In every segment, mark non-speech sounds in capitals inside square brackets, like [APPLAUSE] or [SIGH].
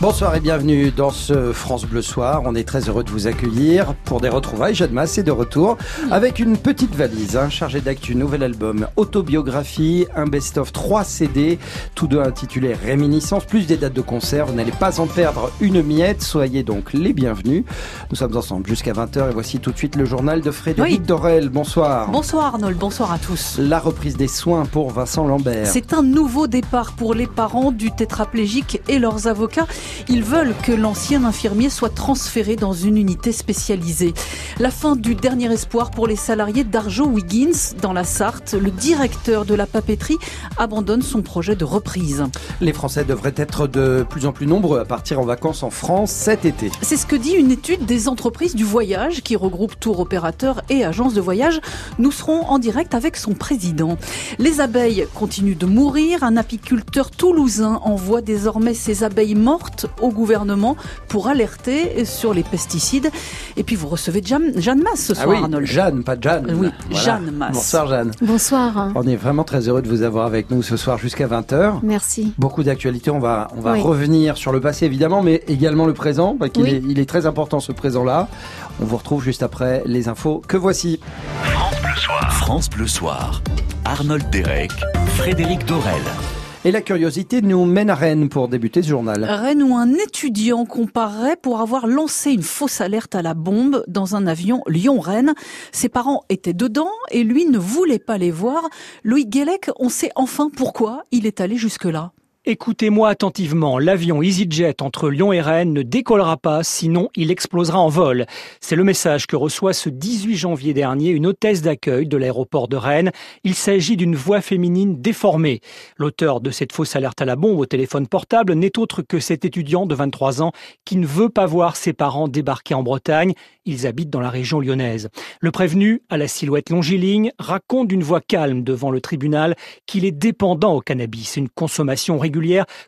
Bonsoir et bienvenue dans ce France Bleu Soir. On est très heureux de vous accueillir pour des retrouvailles. Jeanne Masse est de retour avec une petite valise hein, chargée d'actu, nouvel album, autobiographie, un best-of 3 CD, tous deux intitulés Réminiscence, plus des dates de concert. Vous n'allez pas en perdre une miette. Soyez donc les bienvenus. Nous sommes ensemble jusqu'à 20h et voici tout de suite le journal de Frédéric Dorel. Bonsoir. Bonsoir Arnold, bonsoir à tous. La reprise des soins pour Vincent Lambert. C'est un nouveau départ pour les parents du tétraplégique et leurs avocats. Ils veulent que l'ancien infirmier soit transféré dans une unité spécialisée. La fin du dernier espoir pour les salariés d'Arjo Wiggins dans la Sarthe. Le directeur de la papeterie abandonne son projet de reprise. Les Français devraient être de plus en plus nombreux à partir en vacances en France cet été. C'est ce que dit une étude des entreprises du voyage qui regroupe tour opérateurs et agences de voyage. Nous serons en direct avec son président. Les abeilles continuent de mourir. Un apiculteur toulousain envoie désormais ses abeilles mortes au gouvernement pour alerter sur les pesticides. Et puis vous recevez Jeanne, Jeanne Masse ce Ah soir, oui, Arnold. Jeanne, pas Jeanne. Oui, Voilà. Jeanne Masse. Bonsoir Jeanne. Bonsoir. On est vraiment très heureux de vous avoir avec nous ce soir jusqu'à 20h. Merci. Beaucoup d'actualités, on va, on va Oui. revenir sur le passé évidemment, mais également le présent, parce qu'il Oui. est, il est très important ce présent-là. On vous retrouve juste après les infos que voici. France Bleu Soir. Arnold Derek, Frédéric Dorel. Et la curiosité nous mène à Rennes pour débuter ce journal. Rennes où un étudiant comparait pour avoir lancé une fausse alerte à la bombe dans un avion Lyon-Rennes. Ses parents étaient dedans et lui ne voulait pas les voir. Loïc Guélec, on sait enfin pourquoi il est allé jusque-là. Écoutez-moi attentivement, l'avion EasyJet entre Lyon et Rennes ne décollera pas, sinon il explosera en vol. C'est le message que reçoit ce 18 janvier dernier une hôtesse d'accueil de l'aéroport de Rennes. Il s'agit d'une voix féminine déformée. L'auteur de cette fausse alerte à la bombe au téléphone portable n'est autre que cet étudiant de 23 ans qui ne veut pas voir ses parents débarquer en Bretagne. Ils habitent dans la région lyonnaise. Le prévenu, à la silhouette longiligne, raconte d'une voix calme devant le tribunal qu'il est dépendant au cannabis, une consommation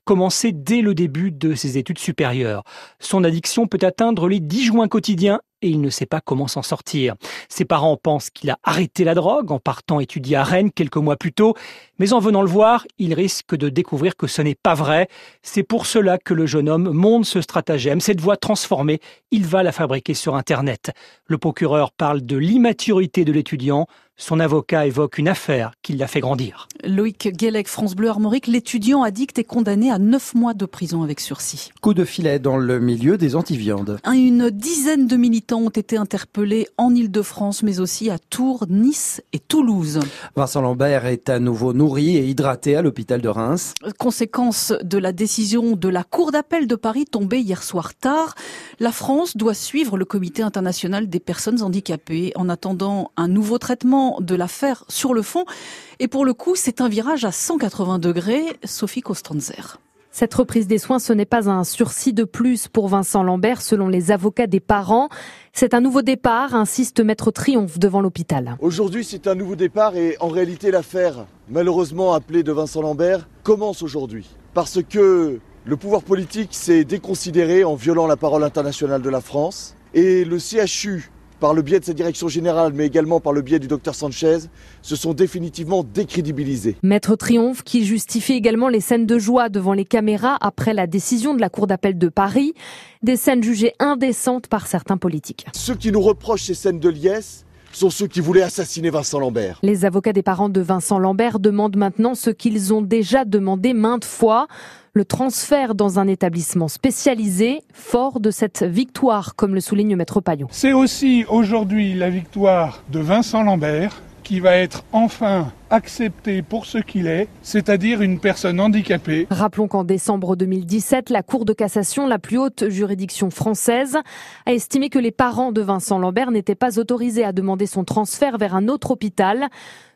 commencée dès le début de ses études supérieures. Son addiction peut atteindre les 10 joints quotidiens et il ne sait pas comment s'en sortir. Ses parents pensent qu'il a arrêté la drogue en partant étudier à Rennes quelques mois plus tôt, mais en venant le voir, il risque de découvrir que ce n'est pas vrai. C'est pour cela que le jeune homme monte ce stratagème, cette voix transformée, il va la fabriquer sur Internet. Le procureur parle de l'immaturité de l'étudiant, son avocat évoque une affaire qui l'a fait grandir. Loïc Guélec, France Bleu Armorique, l'étudiant addict est condamné à 9 mois de prison avec sursis. Coup de filet dans le milieu des antiviandes. Une dizaine de militants ont été interpellés en Ile-de-France, mais aussi à Tours, Nice et Toulouse. Vincent Lambert est à nouveau nourri et hydraté à l'hôpital de Reims. Conséquence de la décision de la Cour d'appel de Paris tombée hier soir tard, la France doit suivre le Comité international des personnes handicapées en attendant un nouveau traitement de l'affaire sur le fond. Et pour le coup, c'est un virage à 180 degrés. Sophie Costanzer. Cette reprise des soins, ce n'est pas un sursis de plus pour Vincent Lambert, selon les avocats des parents. C'est un nouveau départ, insiste Maître Triomphe devant l'hôpital. Aujourd'hui, c'est un nouveau départ et en réalité, l'affaire, malheureusement appelée de Vincent Lambert, commence aujourd'hui. Parce que le pouvoir politique s'est déconsidéré en violant la parole internationale de la France et le CHU, par le biais de sa direction générale, mais également par le biais du docteur Sanchez, se sont définitivement décrédibilisés. Maître Triomphe qui justifie également les scènes de joie devant les caméras après la décision de la Cour d'appel de Paris, des scènes jugées indécentes par certains politiques. Ceux qui nous reprochent ces scènes de liesse sont ceux qui voulaient assassiner Vincent Lambert. Les avocats des parents de Vincent Lambert demandent maintenant ce qu'ils ont déjà demandé maintes fois, le transfert dans un établissement spécialisé, fort de cette victoire, comme le souligne Maître Paillon. C'est aussi aujourd'hui la victoire de Vincent Lambert qui va être enfin accepté pour ce qu'il est, c'est-à-dire une personne handicapée. Rappelons qu'en décembre 2017, la Cour de cassation, la plus haute juridiction française, a estimé que les parents de Vincent Lambert n'étaient pas autorisés à demander son transfert vers un autre hôpital.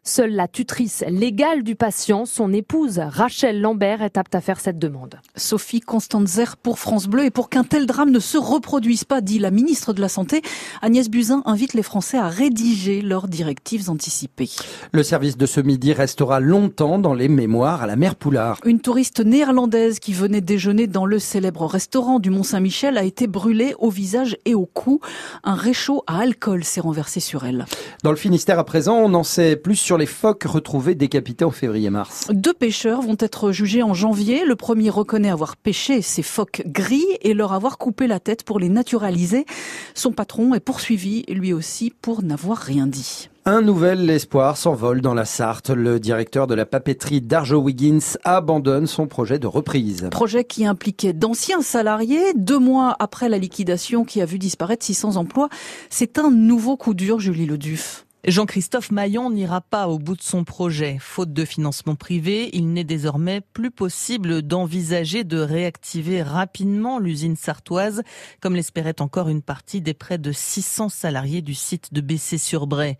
Seule la tutrice légale du patient, son épouse Rachel Lambert, est apte à faire cette demande. Sophie Constanzer pour France Bleu et pour qu'un tel drame ne se reproduise pas, dit la ministre de la Santé, Agnès Buzyn invite les Français à rédiger leurs directives anticipées. Le service de ce midi restera longtemps dans les mémoires à la mer Poulard. Une touriste néerlandaise qui venait déjeuner dans le célèbre restaurant du Mont-Saint-Michel a été brûlée au visage et au cou. Un réchaud à alcool s'est renversé sur elle. Dans le Finistère à présent, on en sait plus sur les phoques retrouvés décapités en février-mars. Deux pêcheurs vont être jugés en janvier. Le premier reconnaît avoir pêché ces phoques gris et leur avoir coupé la tête pour les naturaliser. Son patron est poursuivi lui aussi pour n'avoir rien dit. Un nouvel espoir s'envole dans la Sarthe. Le directeur de la papeterie d'Arjo Wiggins abandonne son projet de reprise. Projet qui impliquait d'anciens salariés. Deux mois après la liquidation qui a vu disparaître 600 emplois, c'est un nouveau coup dur, Julie Leduf. Jean-Christophe Maillon n'ira pas au bout de son projet. Faute de financement privé, il n'est désormais plus possible d'envisager de réactiver rapidement l'usine sartoise, comme l'espérait encore une partie des près de 600 salariés du site de Bessé-sur-Bray.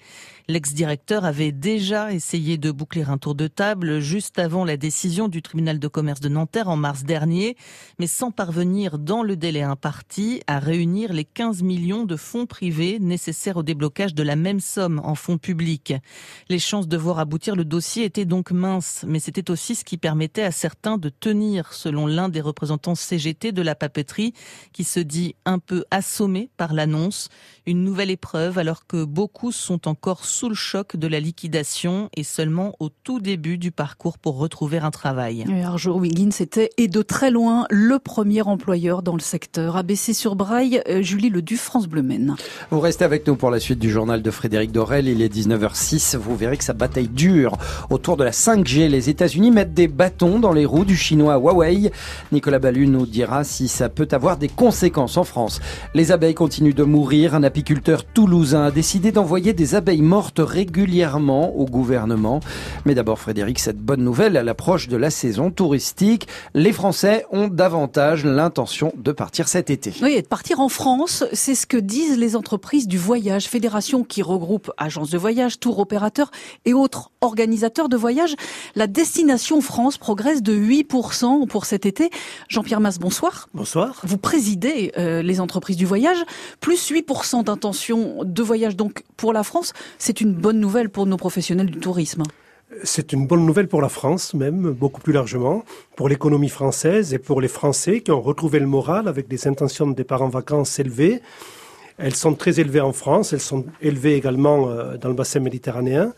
L'ex-directeur avait déjà essayé de boucler un tour de table juste avant la décision du tribunal de commerce de Nanterre en mars dernier, mais sans parvenir dans le délai imparti à réunir les 15 millions de fonds privés nécessaires au déblocage de la même somme fonds publics. Les chances de voir aboutir le dossier étaient donc minces, mais c'était aussi ce qui permettait à certains de tenir, selon l'un des représentants CGT de la papeterie, qui se dit un peu assommé par l'annonce. Une nouvelle épreuve alors que beaucoup sont encore sous le choc de la liquidation et seulement au tout début du parcours pour retrouver un travail. Arjo Wiggins était et de très loin le premier employeur dans le secteur. ABC sur Braille, euh, Julie Le Du, France Bleu Maine. Vous restez avec nous pour la suite du journal de Frédéric Dorel. Il est 19h06. Vous verrez que sa bataille dure autour de la 5G. Les États-Unis mettent des bâtons dans les roues du chinois Huawei. Nicolas Ballu nous dira si ça peut avoir des conséquences en France. Les abeilles continuent de mourir. Un apiculteur toulousain a décidé d'envoyer des abeilles mortes régulièrement au gouvernement. Mais d'abord, Frédéric, cette bonne nouvelle à l'approche de la saison touristique. Les Français ont davantage l'intention de partir cet été. Oui, et de partir en France, c'est ce que disent les entreprises du voyage, fédération qui regroupe agences de voyage, tour opérateurs et autres organisateurs de voyage. La destination France progresse de 8% pour cet été. Jean-Pierre Masse, bonsoir. Bonsoir. Vous présidez euh, les entreprises du voyage, plus 8% d'intention de voyage donc pour la France. C'est une bonne nouvelle pour nos professionnels du tourisme. C'est une bonne nouvelle pour la France, même beaucoup plus largement, pour l'économie française et pour les Français qui ont retrouvé le moral avec des intentions de départ en vacances élevées. Elles sont très élevées en France, elles sont élevées également euh, dans le bassin méditerranéen.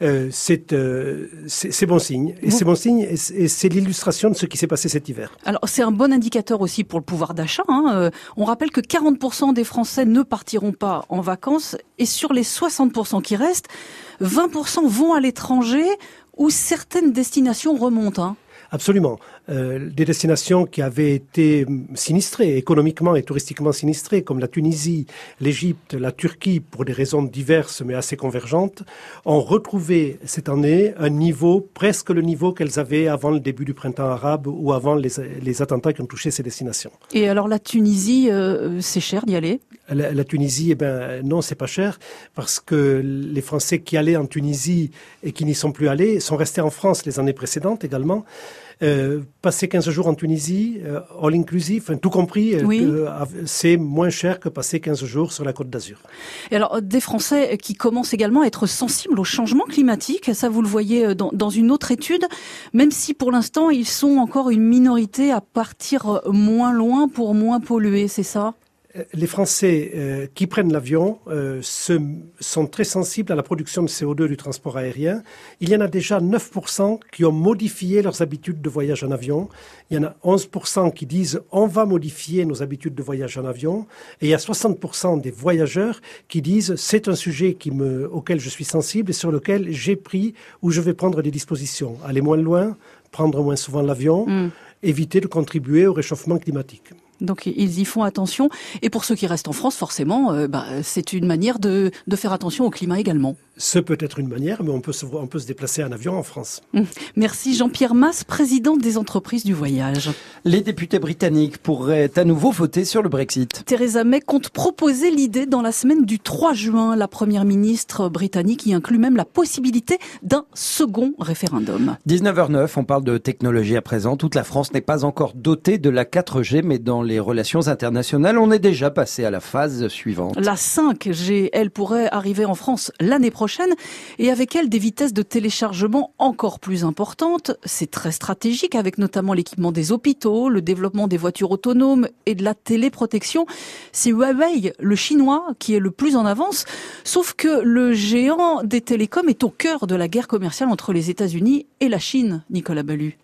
Euh, euh, c'est bon signe. Et c'est bon signe, et c'est l'illustration de ce qui s'est passé cet hiver. Alors c'est un bon indicateur aussi pour le pouvoir d'achat. Hein. Euh, on rappelle que 40% des Français ne partiront pas en vacances, et sur les 60% qui restent, 20% vont à l'étranger où certaines destinations remontent. Hein. Absolument. Euh, des destinations qui avaient été sinistrées, économiquement et touristiquement sinistrées, comme la Tunisie, l'Égypte, la Turquie, pour des raisons diverses mais assez convergentes, ont retrouvé cette année un niveau, presque le niveau qu'elles avaient avant le début du printemps arabe ou avant les, attentats qui ont touché ces destinations. Et alors la Tunisie, euh, c'est cher d'y aller? La, la, Tunisie, eh ben non, c'est pas cher, parce que les Français qui allaient en Tunisie et qui n'y sont plus allés sont restés en France les années précédentes également. Euh, passer 15 jours en Tunisie, euh, all inclusive, tout compris, euh, c'est moins cher que passer 15 jours sur la côte d'Azur. Et alors, des Français qui commencent également à être sensibles au changement climatique, ça vous le voyez dans, dans une autre étude, même si pour l'instant ils sont encore une minorité à partir moins loin pour moins polluer, c'est ça? Les Français euh, qui prennent l'avion euh, sont très sensibles à la production de CO2 du transport aérien. Il y en a déjà 9% qui ont modifié leurs habitudes de voyage en avion. Il y en a 11% qui disent on va modifier nos habitudes de voyage en avion. Et il y a 60% des voyageurs qui disent c'est un sujet qui me, auquel je suis sensible et sur lequel j'ai pris ou je vais prendre des dispositions. Aller moins loin, prendre moins souvent l'avion, mm. éviter de contribuer au réchauffement climatique. Donc ils y font attention. Et pour ceux qui restent en France, forcément, euh, bah, c'est une manière de, de, faire attention au climat également. Ce peut être une manière, mais on peut se, on peut se déplacer en avion en France. Hum. Merci Jean-Pierre Masse, président des entreprises du voyage. Les députés britanniques pourraient à nouveau voter sur le Brexit. Theresa May compte proposer l'idée dans la semaine du 3 juin. La première ministre britannique y inclut même la possibilité d'un second référendum. 19h09, on parle de technologie à présent. Toute la France n'est pas encore dotée de la 4G, mais dans les relations internationales. On est déjà passé à la phase suivante. La 5G, elle pourrait arriver en France l'année prochaine et avec elle des vitesses de téléchargement encore plus importantes. C'est très stratégique avec notamment l'équipement des hôpitaux, le développement des voitures autonomes et de la téléprotection. C'est Huawei, le chinois, qui est le plus en avance. Sauf que le géant des télécoms est au cœur de la guerre commerciale entre les États-Unis et la Chine, Nicolas Ballu.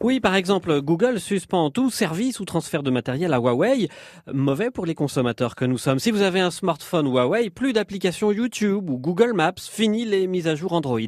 Oui, par exemple, Google suspend tout service ou transfert de matériel à Huawei. Mauvais pour les consommateurs que nous sommes. Si vous avez un smartphone Huawei, plus d'applications YouTube ou Google Maps, fini les mises à jour Android.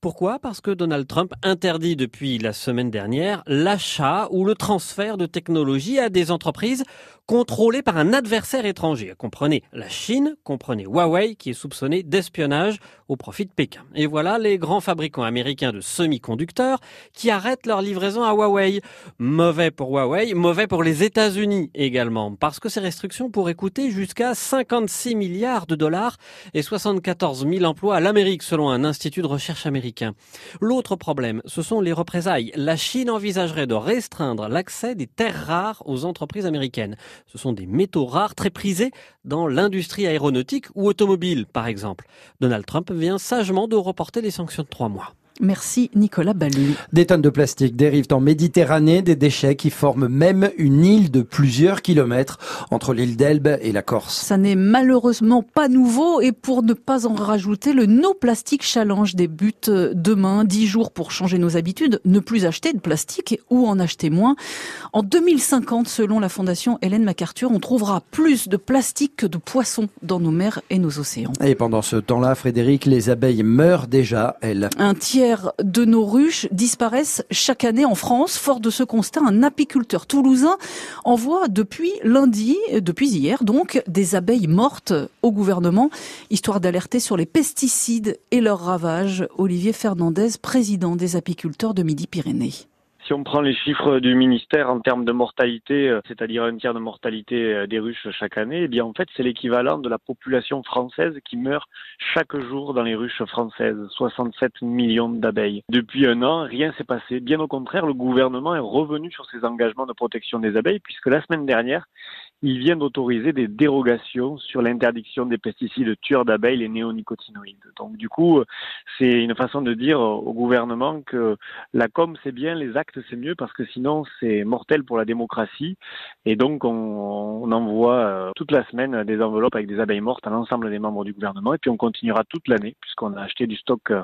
Pourquoi? Parce que Donald Trump interdit depuis la semaine dernière l'achat ou le transfert de technologies à des entreprises contrôlées par un adversaire étranger. Comprenez la Chine, comprenez Huawei qui est soupçonné d'espionnage au profit de Pékin. Et voilà les grands fabricants américains de semi-conducteurs qui arrêtent leur livraison à Huawei. Mauvais pour Huawei, mauvais pour les États-Unis également, parce que ces restrictions pourraient coûter jusqu'à 56 milliards de dollars et 74 000 emplois à l'Amérique selon un institut de recherche américain. L'autre problème, ce sont les représailles. La Chine envisagerait de restreindre l'accès des terres rares aux entreprises américaines. Ce sont des métaux rares très prisés dans l'industrie aéronautique ou automobile, par exemple. Donald Trump vient sagement de reporter les sanctions de trois mois. Merci Nicolas Ballu. Des tonnes de plastique dérivent en Méditerranée, des déchets qui forment même une île de plusieurs kilomètres entre l'île d'Elbe et la Corse. Ça n'est malheureusement pas nouveau et pour ne pas en rajouter, le No Plastic Challenge débute demain, 10 jours pour changer nos habitudes, ne plus acheter de plastique ou en acheter moins. En 2050, selon la fondation Hélène MacArthur, on trouvera plus de plastique que de poissons dans nos mers et nos océans. Et pendant ce temps-là, Frédéric, les abeilles meurent déjà, elles. Un tiers de nos ruches disparaissent chaque année en France. Fort de ce constat, un apiculteur toulousain envoie depuis lundi, depuis hier donc, des abeilles mortes au gouvernement, histoire d'alerter sur les pesticides et leurs ravages. Olivier Fernandez, président des apiculteurs de Midi-Pyrénées. Si on prend les chiffres du ministère en termes de mortalité, euh, c'est-à-dire un tiers de mortalité euh, des ruches chaque année, eh bien en fait c'est l'équivalent de la population française qui meurt chaque jour dans les ruches françaises, 67 millions d'abeilles. Depuis un an, rien s'est passé. Bien au contraire, le gouvernement est revenu sur ses engagements de protection des abeilles puisque la semaine dernière, il vient d'autoriser des dérogations sur l'interdiction des pesticides tueurs d'abeilles et néonicotinoïdes. Donc du coup, c'est une façon de dire au gouvernement que la com c'est bien, les actes c'est mieux parce que sinon c'est mortel pour la démocratie. Et donc on, envoie euh, toute la semaine des enveloppes avec des abeilles mortes à l'ensemble des membres du gouvernement et puis on continuera toute l'année puisqu'on a acheté du stock euh,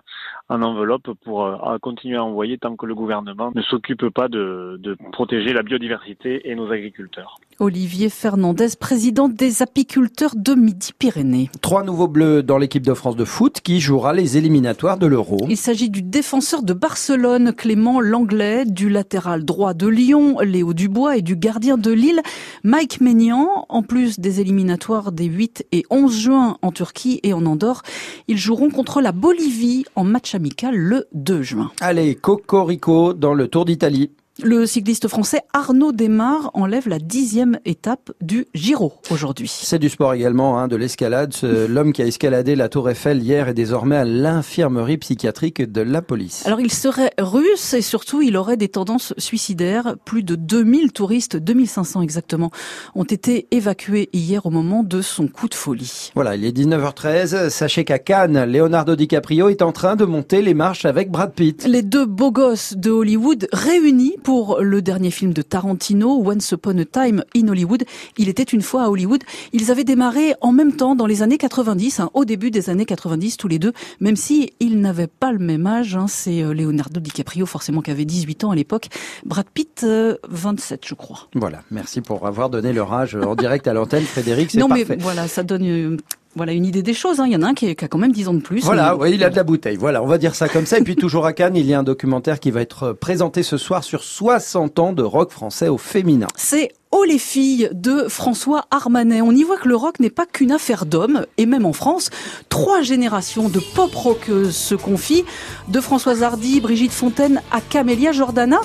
en enveloppe pour euh, continuer à envoyer tant que le gouvernement ne s'occupe pas de, de protéger la biodiversité et nos agriculteurs. Olivier Fernandez, président des apiculteurs de Midi-Pyrénées. Trois nouveaux bleus dans l'équipe de France de foot qui jouera les éliminatoires de l'Euro. Il s'agit du défenseur de Barcelone, Clément Langlais, du latéral droit de Lyon, Léo Dubois et du gardien de Lille, Mike Maignan. En plus des éliminatoires des 8 et 11 juin en Turquie et en Andorre, ils joueront contre la Bolivie en match amical le 2 juin. Allez, Cocorico dans le Tour d'Italie. Le cycliste français Arnaud Desmar enlève la dixième étape du Giro aujourd'hui. C'est du sport également, hein, de l'escalade. L'homme qui a escaladé la tour Eiffel hier est désormais à l'infirmerie psychiatrique de la police. Alors il serait russe et surtout il aurait des tendances suicidaires. Plus de 2000 touristes, 2500 exactement, ont été évacués hier au moment de son coup de folie. Voilà, il est 19h13. Sachez qu'à Cannes, Leonardo DiCaprio est en train de monter les marches avec Brad Pitt. Les deux beaux gosses de Hollywood réunis pour le dernier film de Tarantino, Once Upon a Time in Hollywood. Il était une fois à Hollywood. Ils avaient démarré en même temps dans les années 90, hein, au début des années 90 tous les deux, même si ils n'avaient pas le même âge. Hein. C'est euh, Leonardo DiCaprio forcément qui avait 18 ans à l'époque, Brad Pitt 27 je crois. Voilà, merci pour avoir donné leur âge en direct à l'antenne Frédéric, c'est Non mais voilà, ça donne euh, voilà une idée des choses. Hein. Il y en a un qui, a quand même 10 ans de plus. Voilà, mais... oui, il a de la bouteille. Voilà, on va dire ça comme ça. Et puis toujours à Cannes, il y a un documentaire qui va être présenté ce soir sur 60 ans de rock français au féminin. C'est Oh les filles de François Armanet. On y voit que le rock n'est pas qu'une affaire d'hommes, et même en France, trois générations de pop rockeuses se confient, de Françoise Hardy, Brigitte Fontaine à Camélia Jordana,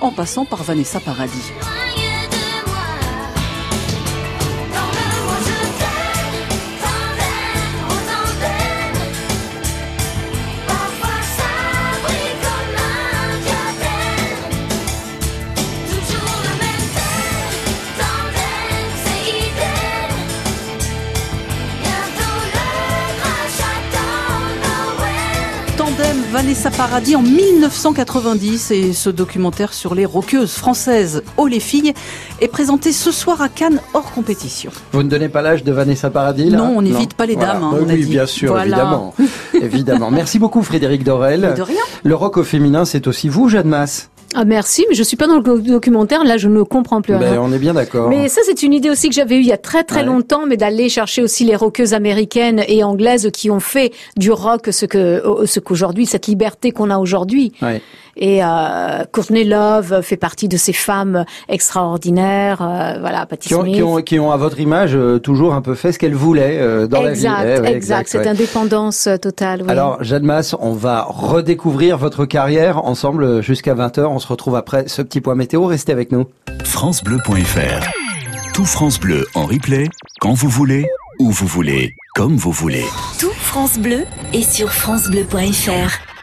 en passant par Vanessa Paradis. Vanessa Paradis en 1990 et ce documentaire sur les rockeuses françaises Oh les filles est présenté ce soir à Cannes hors compétition. Vous ne donnez pas l'âge de Vanessa Paradis là Non, on n'évite pas les dames. Hein, bah on oui, bien sûr, Voilà. évidemment. [LAUGHS] évidemment. Merci beaucoup Frédéric Dorel. De rien. Le rock au féminin, c'est aussi vous, Jeanne Masse Ah merci, mais je suis pas dans le documentaire, là je ne comprends plus rien. Ben, On est bien d'accord. Mais ça, c'est une idée aussi que j'avais eue il y a très très Ouais. longtemps, mais d'aller chercher aussi les rockeuses américaines et anglaises qui ont fait du rock ce que ce qu'aujourd'hui cette liberté qu'on a aujourd'hui. Ouais. Et euh, Courtney Love fait partie de ces femmes extraordinaires. euh, voilà, Patti Qui ont, Smith. qui, ont, qui ont, à votre image, euh, toujours un peu fait ce qu'elles voulaient euh, dans exact, la vie. Eh ouais, exact, cette indépendance euh, totale. Oui. Alors, Jeanne Masse, on va redécouvrir votre carrière ensemble jusqu'à 20h. On se retrouve après ce petit point météo. Restez avec nous. FranceBleu.fr Tout France Bleu en replay, quand vous voulez, où vous voulez, comme vous voulez. Tout France Bleu est sur francebleu.fr.